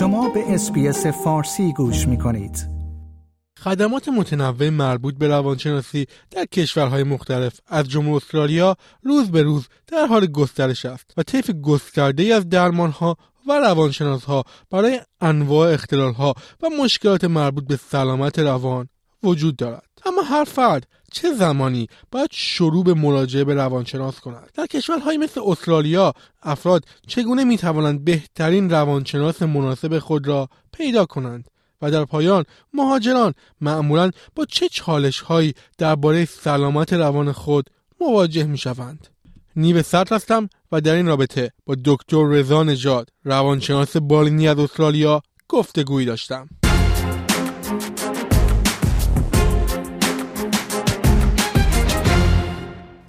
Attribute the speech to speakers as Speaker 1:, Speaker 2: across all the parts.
Speaker 1: شما به اسپیس فارسی گوش می کنید.
Speaker 2: خدمات متنوع مربوط به روانشناسی در کشورهای مختلف از جمله استرالیا روز به روز در حال گسترش است و طیف گسترده از درمانها و روانشناسها برای انواع اختلالها و مشکلات مربوط به سلامت روان وجود دارد. اما هر فرد چه زمانی باید شروع به مراجعه به روانشناس کند؟ در کشورهایی مثل استرالیا افراد چگونه می توانند بهترین روانشناس مناسب خود را پیدا کنند؟ و در پایان مهاجران معمولا با چه چالش هایی درباره سلامت روان خود مواجه می شوند نیو سرد هستم و در این رابطه با دکتر رضا نژاد روانشناس بالینی از استرالیا گفتگویی داشتم.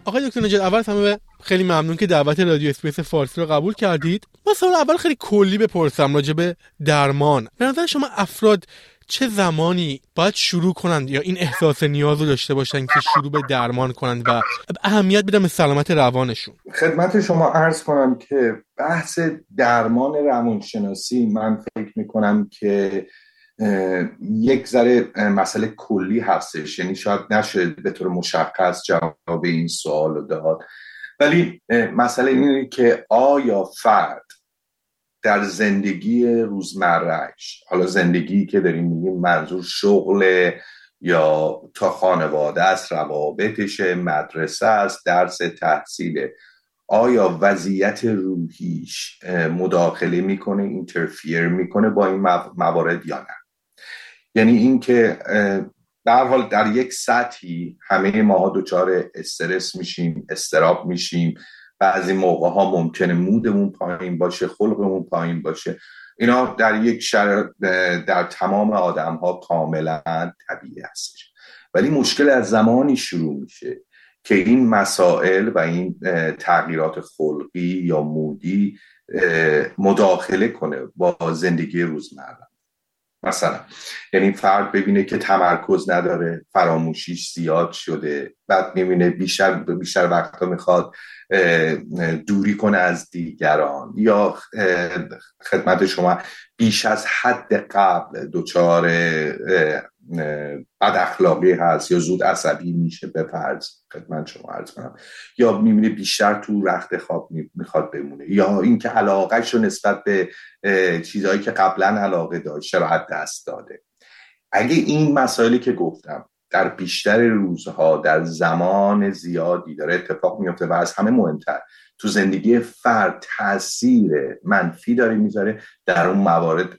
Speaker 2: آقای دکتر نجات اول همه خیلی ممنون که دعوت رادیو اسپیس فارسی رو قبول کردید. ما سوال اول خیلی کلی بپرسم راجع به درمان. به نظر شما افراد چه زمانی باید شروع کنند یا این احساس نیاز رو داشته باشند که شروع به درمان کنند و اهمیت بدن به سلامت روانشون؟
Speaker 3: خدمت شما عرض کنم که بحث درمان روانشناسی من فکر می‌کنم که یک ذره مسئله کلی هستش. یعنی شاید نشه به طور مشخص جواب این سوال رو داد. ولی مسئله اینه که آیا فرد در زندگی روزمرهش حالا زندگی که داریم میگیم منظور شغل یا تا خانواده است روابطش مدرسه است درس تحصیل آیا وضعیت روحیش مداخله می‌کنه اینترفیر می‌کنه با این موارد یا نه؟ یعنی اینکه در حال در یک سطحی همه ما دچار استرس میشیم استراب میشیم. بعضی موقع ها ممکنه مودمون پایین باشه خلقمون پایین باشه. اینا در یک شر در تمام آدم ها کاملا طبیعی هستش. ولی مشکل از زمانی شروع میشه که این مسائل و این تغییرات خلقی یا مودی مداخله کنه با زندگی روزمره. مثلا. یعنی فرد ببینه که تمرکز نداره فراموشیش زیاد شده. بعد می‌بینه بیشتر بیشتر وقتا می‌خواد دوری کنه از دیگران یا خدمت شما بیش از حد قبل دچار بد اخلاقی هست یا زود عصبی میشه به فرض خدمت شما عرض کنم یا می‌بینه بیشتر تو رخت خواب می‌خواد بمونه یا اینکه علاقهش رو نسبت به چیزهایی که قبلا علاقه داشته رو دست داده. اگه این مسائلی که گفتم در بیشتر روزها در زمان زیادی داره اتفاق میفته و از همه مهمتر تو زندگی فرد تاثیر منفی داره می‌ذاره. در اون موارد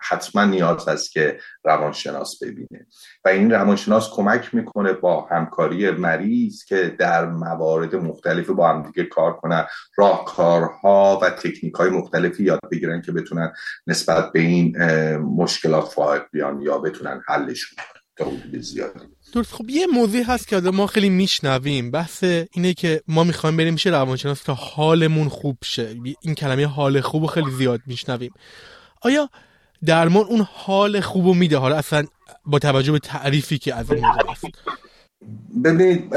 Speaker 3: حتما نیاز هست که روانشناس ببینه. و این روانشناس کمک می‌کنه با همکاری مریض که در موارد مختلف با هم دیگه کار کنن راهکارها و تکنیک های مختلفی یاد بگیرن که بتونن نسبت به این مشکلات فائق بیان یا بتونن حلش کنن. تا حدود زیادی
Speaker 2: درست خب یه موضوع هست که ما خیلی میشنویم. بحث اینه که ما می‌خوایم بریم میشه روانشناس تا حالمون خوب شه. این کلمه حال خوب رو خیلی زیاد میشنویم. آیا درمان اون حال خوب رو میده؟ حالا اصلا با توجه به تعریفی که از این هست.
Speaker 3: ببینید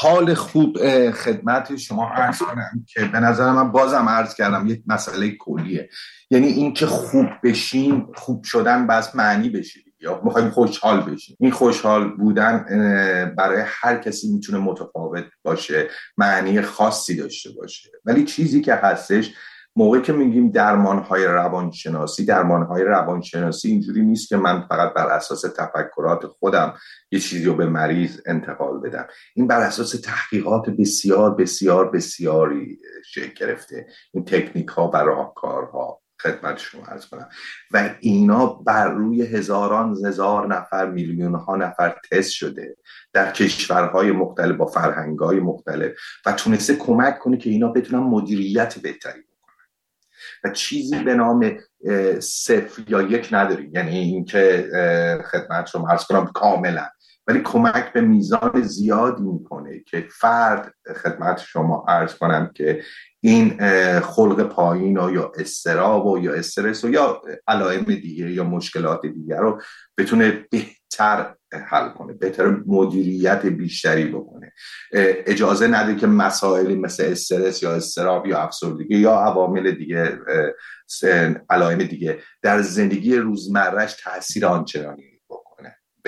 Speaker 3: حال خوب خدمت شما عرض کنم که به نظر من بازم عرض کردم یک مسئله کلیه. یعنی اینکه خوب بشیم خوب شدن بس معنی بشیم یا می‌خوایم خوشحال بشیم. این خوشحال بودن برای هر کسی می‌تونه متفاوت باشه معنی خاصی داشته باشه. ولی چیزی که هستش موقعی که میگیم درمان های روانشناسی درمان های روانشناسی اینجوری نیست که من فقط بر اساس تفکرات خودم یه چیزی رو به مریض انتقال بدم. این بر اساس تحقیقات بسیار بسیار بسیاری شکل گرفته. این تکنیک ها و راهکارها. خدمت شما ارز کنم. و اینا بر روی هزاران هزار نفر میلیون ها نفر تست شده در کشورهای مختلف با فرهنگهای مختلف و تونسته کمک کنه که اینا بتونن مدیریت بهتری بکنن. و چیزی به نام صفر یا یک نداریم. یعنی اینکه خدمت شما ارز کنم کاملا. ولی کمک به میزان زیادی می‌کنه که فرد خدمت شما عرض کنم که این خلق پایین و یا استراب و یا استرس و یا علائم دیگه یا مشکلات دیگر رو بتونه بهتر حل کنه بهتر مدیریت بیشتری بکنه. اجازه نده که مسائلی مثل استرس یا استراب یا افسردگی یا عوامل دیگه علائم دیگه در زندگی روزمرهش تاثیر آنچنانی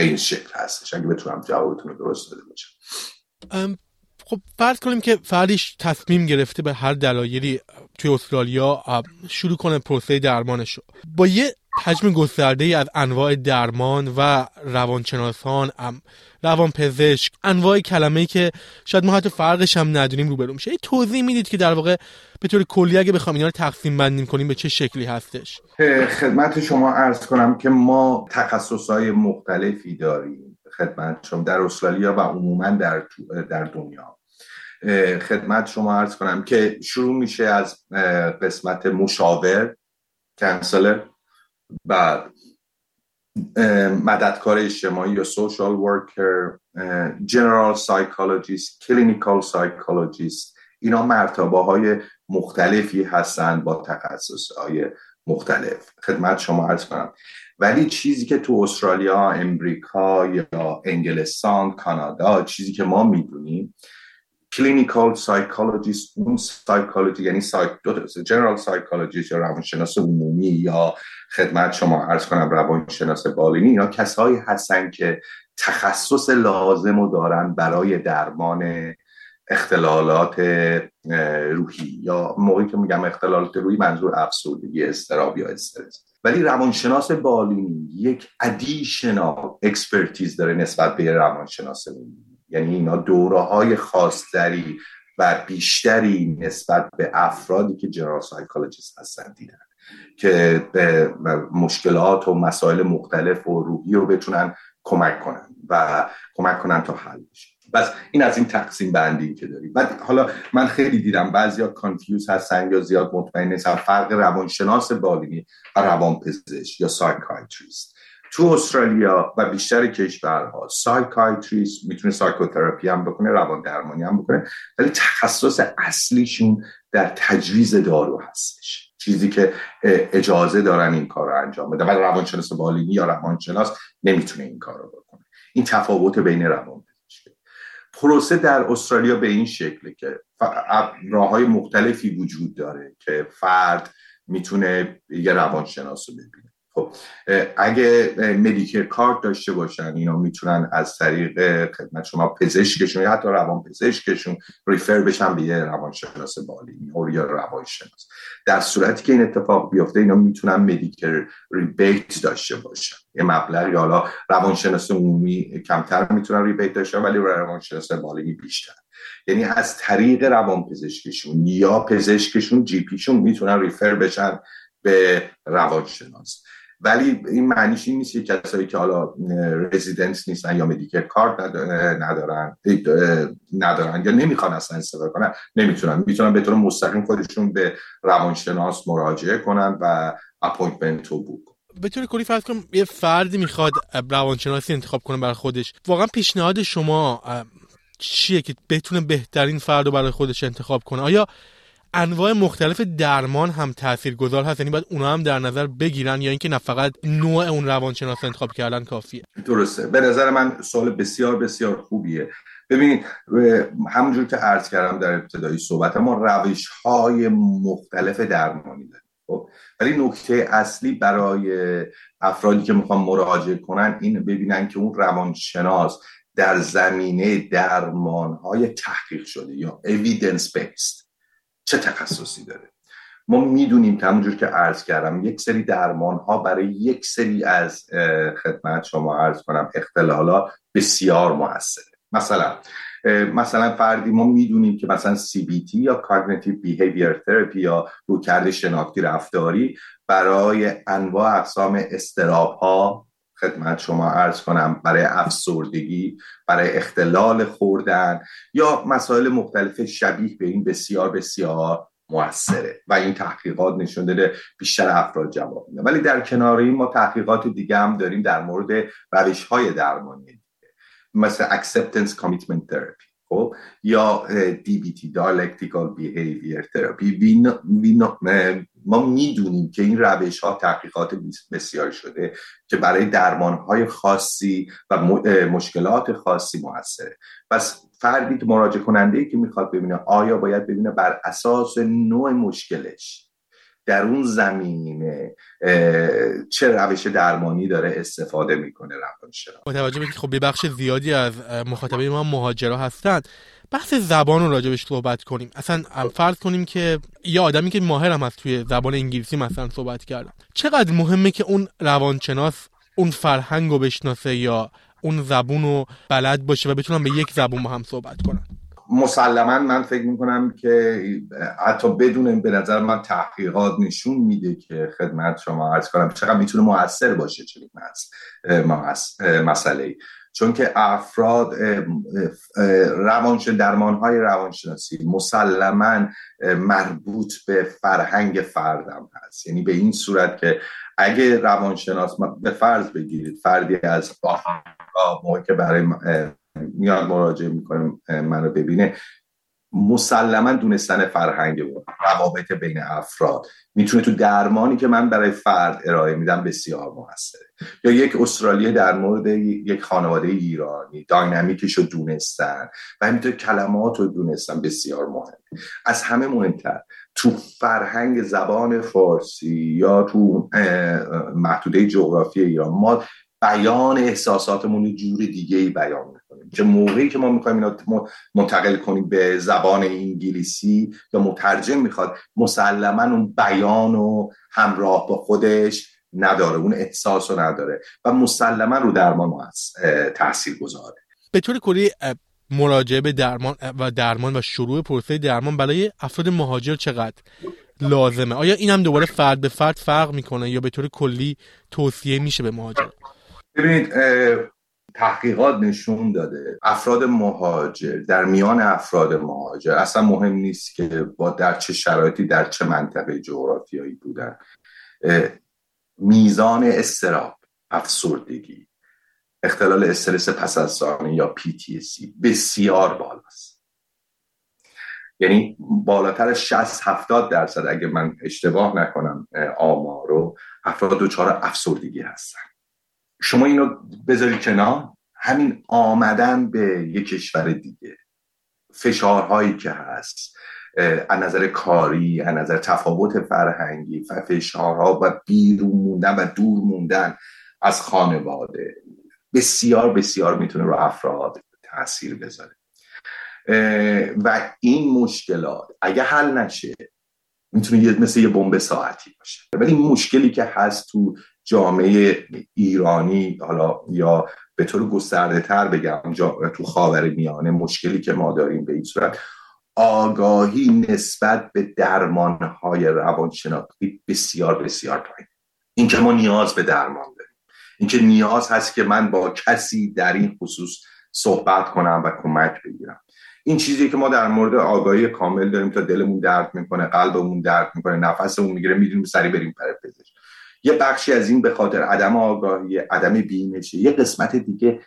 Speaker 3: به این شکل هستش. اگه بتونم جوابتون رو درست داده باشم.
Speaker 2: خب فرض کنیم که فردیش تصمیم گرفته به هر دلایلی توی استرالیا شروع کنه پروسه درمانش با یه حجم گسترده ای از انواع درمان و روانشناسان روان پزشک انواع کلمه ای که شاید ما حتی فرقش هم ندونیم روبرو میشه. توضیح می‌دید که در واقع به طور کلی اگه بخوام اینا رو تقسیم بندیم کنیم به چه شکلی هستش؟
Speaker 3: خدمت شما عرض کنم که ما تخصص های مختلفی داریم خدمت شما در استرالیا و عموما در, در دنیا. خدمت شما عرض کنم که شروع میشه از قسمت مشاور counsellor بعد مددکار اجتماعی یا social worker general psychologist clinical psychologist اینا مرتبه های مختلفی هستن با تخصص های مختلف. خدمت شما عرض کنم. ولی چیزی که تو استرالیا امریکا یا انگلستان کانادا چیزی که ما می‌دونیم clinical psychologist اون سایکولوژی یعنی psych general psychologist یا روانشناس عمومی یا خدمت شما عرض کنم روانشناس بالینی یا کسایی هستن که تخصص لازم رو دارن برای درمان اختلالات روحی یا موقعی که میگم اختلالات روحی منظور افسردگی اضطراب یا استرس ولی روانشناس بالینی یک additional expertise داره نسبت به روانشناس عمومی یعنی اینا دوره های خاصتری و بیشتری نسبت به افرادی که general psychologist هستن دیدن که به مشکلات و مسائل مختلف و روحی رو بتونن کمک کنن و کمک کنن تا حل بشه. پس این از این تقسیم بندی که داریم بعد حالا من خیلی دیدم بعضیا confuse هستن یا زیاد مطمئن نیستن. فرق روانشناس بالینی و روانپزشک یا psychiatrist تو استرالیا و بیشتر کشورها psychiatrist می‌تونه psychotherapy هم بکنه روان درمانی هم بکنه ولی تخصص اصلیشون در تجویز دارو هستش. چیزی که اجازه دارن این کار رو انجام بده ولی روانشناس بالینی یا روانشناس نمی‌تونه این کار رو بکنه. این تفاوت بین روان پروسه در استرالیا به این شکله که راه های مختلفی وجود داره که فرد می‌تونه یه روانشناس رو ببینه. خب اگه مدیکر کارت داشته باشن اینا می‌تونن از طریق خدمت شما پزشکشون یا حتی روان پزشکشون ریفر بشن به یه روانشناس بالینی یا روانشناس. در صورتی که این اتفاق بیفته اینا می‌تونن مدیکر ریبیت داشته باشن. یه مبلغی حالا روانشناس عمومی کمتر می‌تونن ریبیت داشته ولی روانشناس بالینی بیشتر. یعنی از طریق روان پزشکشون یا پزشکشون جی پیشون می‌تونن ریفر بشن به روانشناس. ولی این معنیش این نیست که کسایی که حالا رزیدنت نیستن یا Medicare card ندارن ندارن یا نمی‌خوان اصلا استفاده کنن نمی‌تونن. می‌تونن به طور مستقیم خودشون به روانشناس مراجعه کنن و appointment رو book
Speaker 2: به طور کلی فرض کنم یه فردی می‌خواد روانشناسی انتخاب کنه برای خودش. واقعا پیشنهاد شما چیه که بتونه بهترین فرد رو برای خودش انتخاب کنه؟ آیا انواع مختلف درمان هم اثرگذار هست. یعنی باید اونا هم در نظر بگیرن یا اینکه نه فقط نوع اون روانشناس انتخاب کردن کافیه.
Speaker 3: درسته. به نظر من سوال بسیار بسیار خوبیه. ببینید همونجور که عرض کردم در ابتدایی صحبت ما روش های مختلف درمانی داریم خب؟ ولی نکته اصلی برای افرادی که می‌خوان مراجعه کنن این ببینن که اون روانشناس در زمینه درمان های تحقیق شده یا evidence based چه تخصصی داره. ما می‌دونیم که همونجور که عرض کردم یک سری درمان ها برای یک سری از خدمت شما عرض کنم اختلالات بسیار موثره. مثلا مثلا فردی ما می‌دونیم که مثلا CBT یا Cognitive Behavior Therapy یا روکرد شناختی رفتاری برای انواع اقسام استراب ها خدمت شما عرض کنم برای افسردگی برای اختلال خوردن یا مسائل مختلف شبیه به این بسیار بسیار موثره و این تحقیقات نشون داده بیشتر افراد جواب میده ولی در کنار این ما تحقیقات دیگه هم داریم در مورد روش های درمانی دیگه مثل acceptance commitment therapy. خب یا DBT dialectical behavior therapy. ما می‌دونیم که این روش ها تحقیقات بسیار شده که برای درمان های خاصی و مشکلات خاصی موثره. پس فردی که مراجع کننده ای که می‌خواد ببینه آیا باید ببینه بر اساس نوع مشکلش در اون زمینه چه روش درمانی داره استفاده می‌کنه روانشناس
Speaker 2: با توجه به خب بخش زیادی از مخاطبین ما مهاجرا هستند بحث زبان رو راجبش صحبت کنیم. اصلا فرض کنیم که یه آدمی که ماهر هم از توی زبان انگلیسی مثلا صحبت کردن چقدر مهمه که اون روانشناس اون فرهنگ رو بشناسه یا اون زبون رو بلد باشه و بتونن به یک زبون با هم صحبت کنن؟
Speaker 3: مسلما من فکر می‌کنم که حتی بدون به نظر من تحقیقات نشون میده که خدمت شما عرض کنم چقدر می‌تونه موثر باشه چنین مسئله چون که افراد روانش درمان های روانشناسی مسلما مربوط به فرهنگ فردم هست. یعنی به این صورت که اگه روانشناس به فرض بگیرید فردی از آفریقا موقع که برای میاد مراجعه می‌کنه منو ببینه. مسلما دونستن فرهنگ و روابط بین افراد. می‌تونه تو درمانی که من برای فرد ارائه میدم بسیار موثره. یا یک استرالیا در مورد یک خانواده ایرانی داینامیکش رو دونستن و همینطور کلمات رو دونستن بسیار مهم از همه مهمتر تو فرهنگ زبان فارسی یا تو محدوده جغرافی ایران ما بیان احساساتمون جور دیگه ای بیان که موقعی که ما می‌خوایم اینا منتقل کنیم به زبان انگلیسی یا مترجم می‌خواد مسلما اون بیان و همراه با خودش نداره اون احساس رو نداره و مسلما رو درمان ما تاثیر گذاره
Speaker 2: به طور کلی مراجعه به درمان و درمان و شروع پروسه درمان برای افراد مهاجر چقدر لازمه؟ آیا این هم دوباره فرد به فرد فرق می‌کنه یا به طور کلی توصیه میشه به مهاجر؟
Speaker 3: ببینید تحقیقات نشون داده. افراد مهاجر در میان افراد مهاجر اصلا مهم نیست که با در چه شرایطی در چه منطقه جغرافیایی بودن. میزان استراب افسردگی اختلال استرس پس از سانه یا PTSD بسیار بالاست. یعنی بالاتر 60 70 درصد اگه من اشتباه نکنم آمارو افراد دچار افسردگی هستن. شما اینو بذاری کنار. همین آمدن به یک کشور دیگه. فشارهایی که هست از نظر کاری از نظر تفاوت فرهنگی و فشارها و بیرون موندن و دور موندن از خانواده. بسیار بسیار می‌تونه رو افراد تاثیر بذاره. و این مشکلات اگه حل نشه می‌تونه مثل یه بمب ساعتی باشه. ولی مشکلی که هست تو جامعه ایرانی حالا یا به طور گسترده تر بگم تو خاور میانه مشکلی که ما داریم به این صورت آگاهی نسبت به درمانهای روانشناختی بسیار بسیار پایین. اینکه ما نیاز به درمان داریم. اینکه نیاز هست که من با کسی در این خصوص صحبت کنم و کمک بگیرم. این چیزی که ما در مورد آگاهی کامل داریم تا دلمون درد می‌کنه قلبمون درد می‌کنه نفسمون می‌گیره می‌دونیم سری بریم پر یه بخشی از این به خاطر عدم آگاهی عدم بینشه یه قسمت دیگه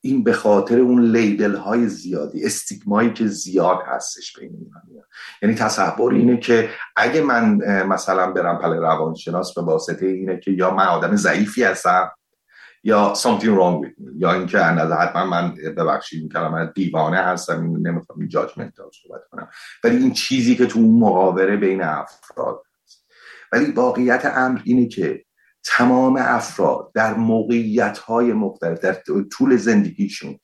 Speaker 3: این به خاطر اون لیبل های زیادی استیگمایی که زیاد هستش بین اینا. یعنی تصور اینه که اگه من مثلا برم پل روانشناس به واسطه اینه که یا من آدم ضعیفی هستم یا something wrong with me یا اینکه اندازه حتما من ببخشید این کلمه دیوانه هستم نمی‌خوام این جاجمنت صحبت کنم. ولی این چیزی که تو اون مقابره بین افراد ولی واقعیت امر اینه که تمام افراد در موقعیت های مختلف در طول زندگیشون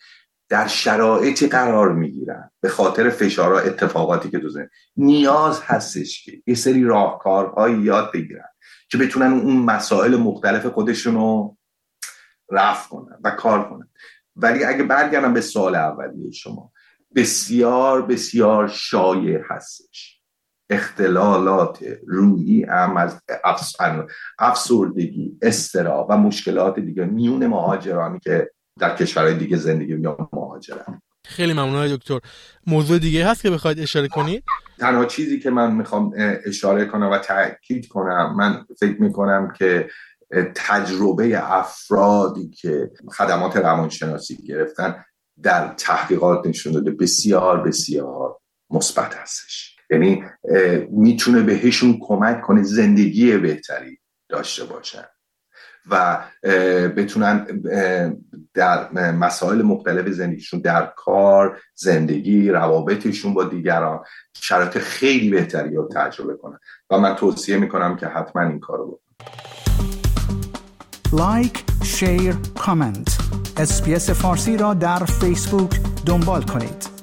Speaker 3: در شرایطی قرار می‌گیرن به خاطر فشارها اتفاقاتی که زندگی نیاز هستش که یه سری راهکارهایی یاد بگیرن که بتونن اون مسائل مختلف خودشون رو رفع کنن و کار کنن. ولی اگه برگردم به سال اولیه شما بسیار بسیار شایع هستش. اختلالات روحی افسردگی استرا و مشکلات دیگه میون مهاجرانی که در کشورهای دیگه زندگی یا مهاجرن.
Speaker 2: خیلی ممنون دکتر. موضوع دیگه هست که بخواید اشاره کنید؟
Speaker 3: تنها چیزی که من می‌خوام اشاره کنم و تاکید کنم من فکر می‌کنم که تجربه افرادی که خدمات روانشناسی گرفتن در تحقیقات نشون داده بسیار بسیار مثبت هستش. یعنی می‌تونه بهشون کمک کنه زندگی بهتری داشته باشن. و بتونن در مسائل مختلف زندگیشون در کار زندگی روابطشون با دیگران شرایط خیلی بهتری رو تجربه کنن. و من توصیه می‌کنم که حتما این کارو بکنن.
Speaker 1: like share comment. SBS فارسی را در فیسبوک دنبال کنید.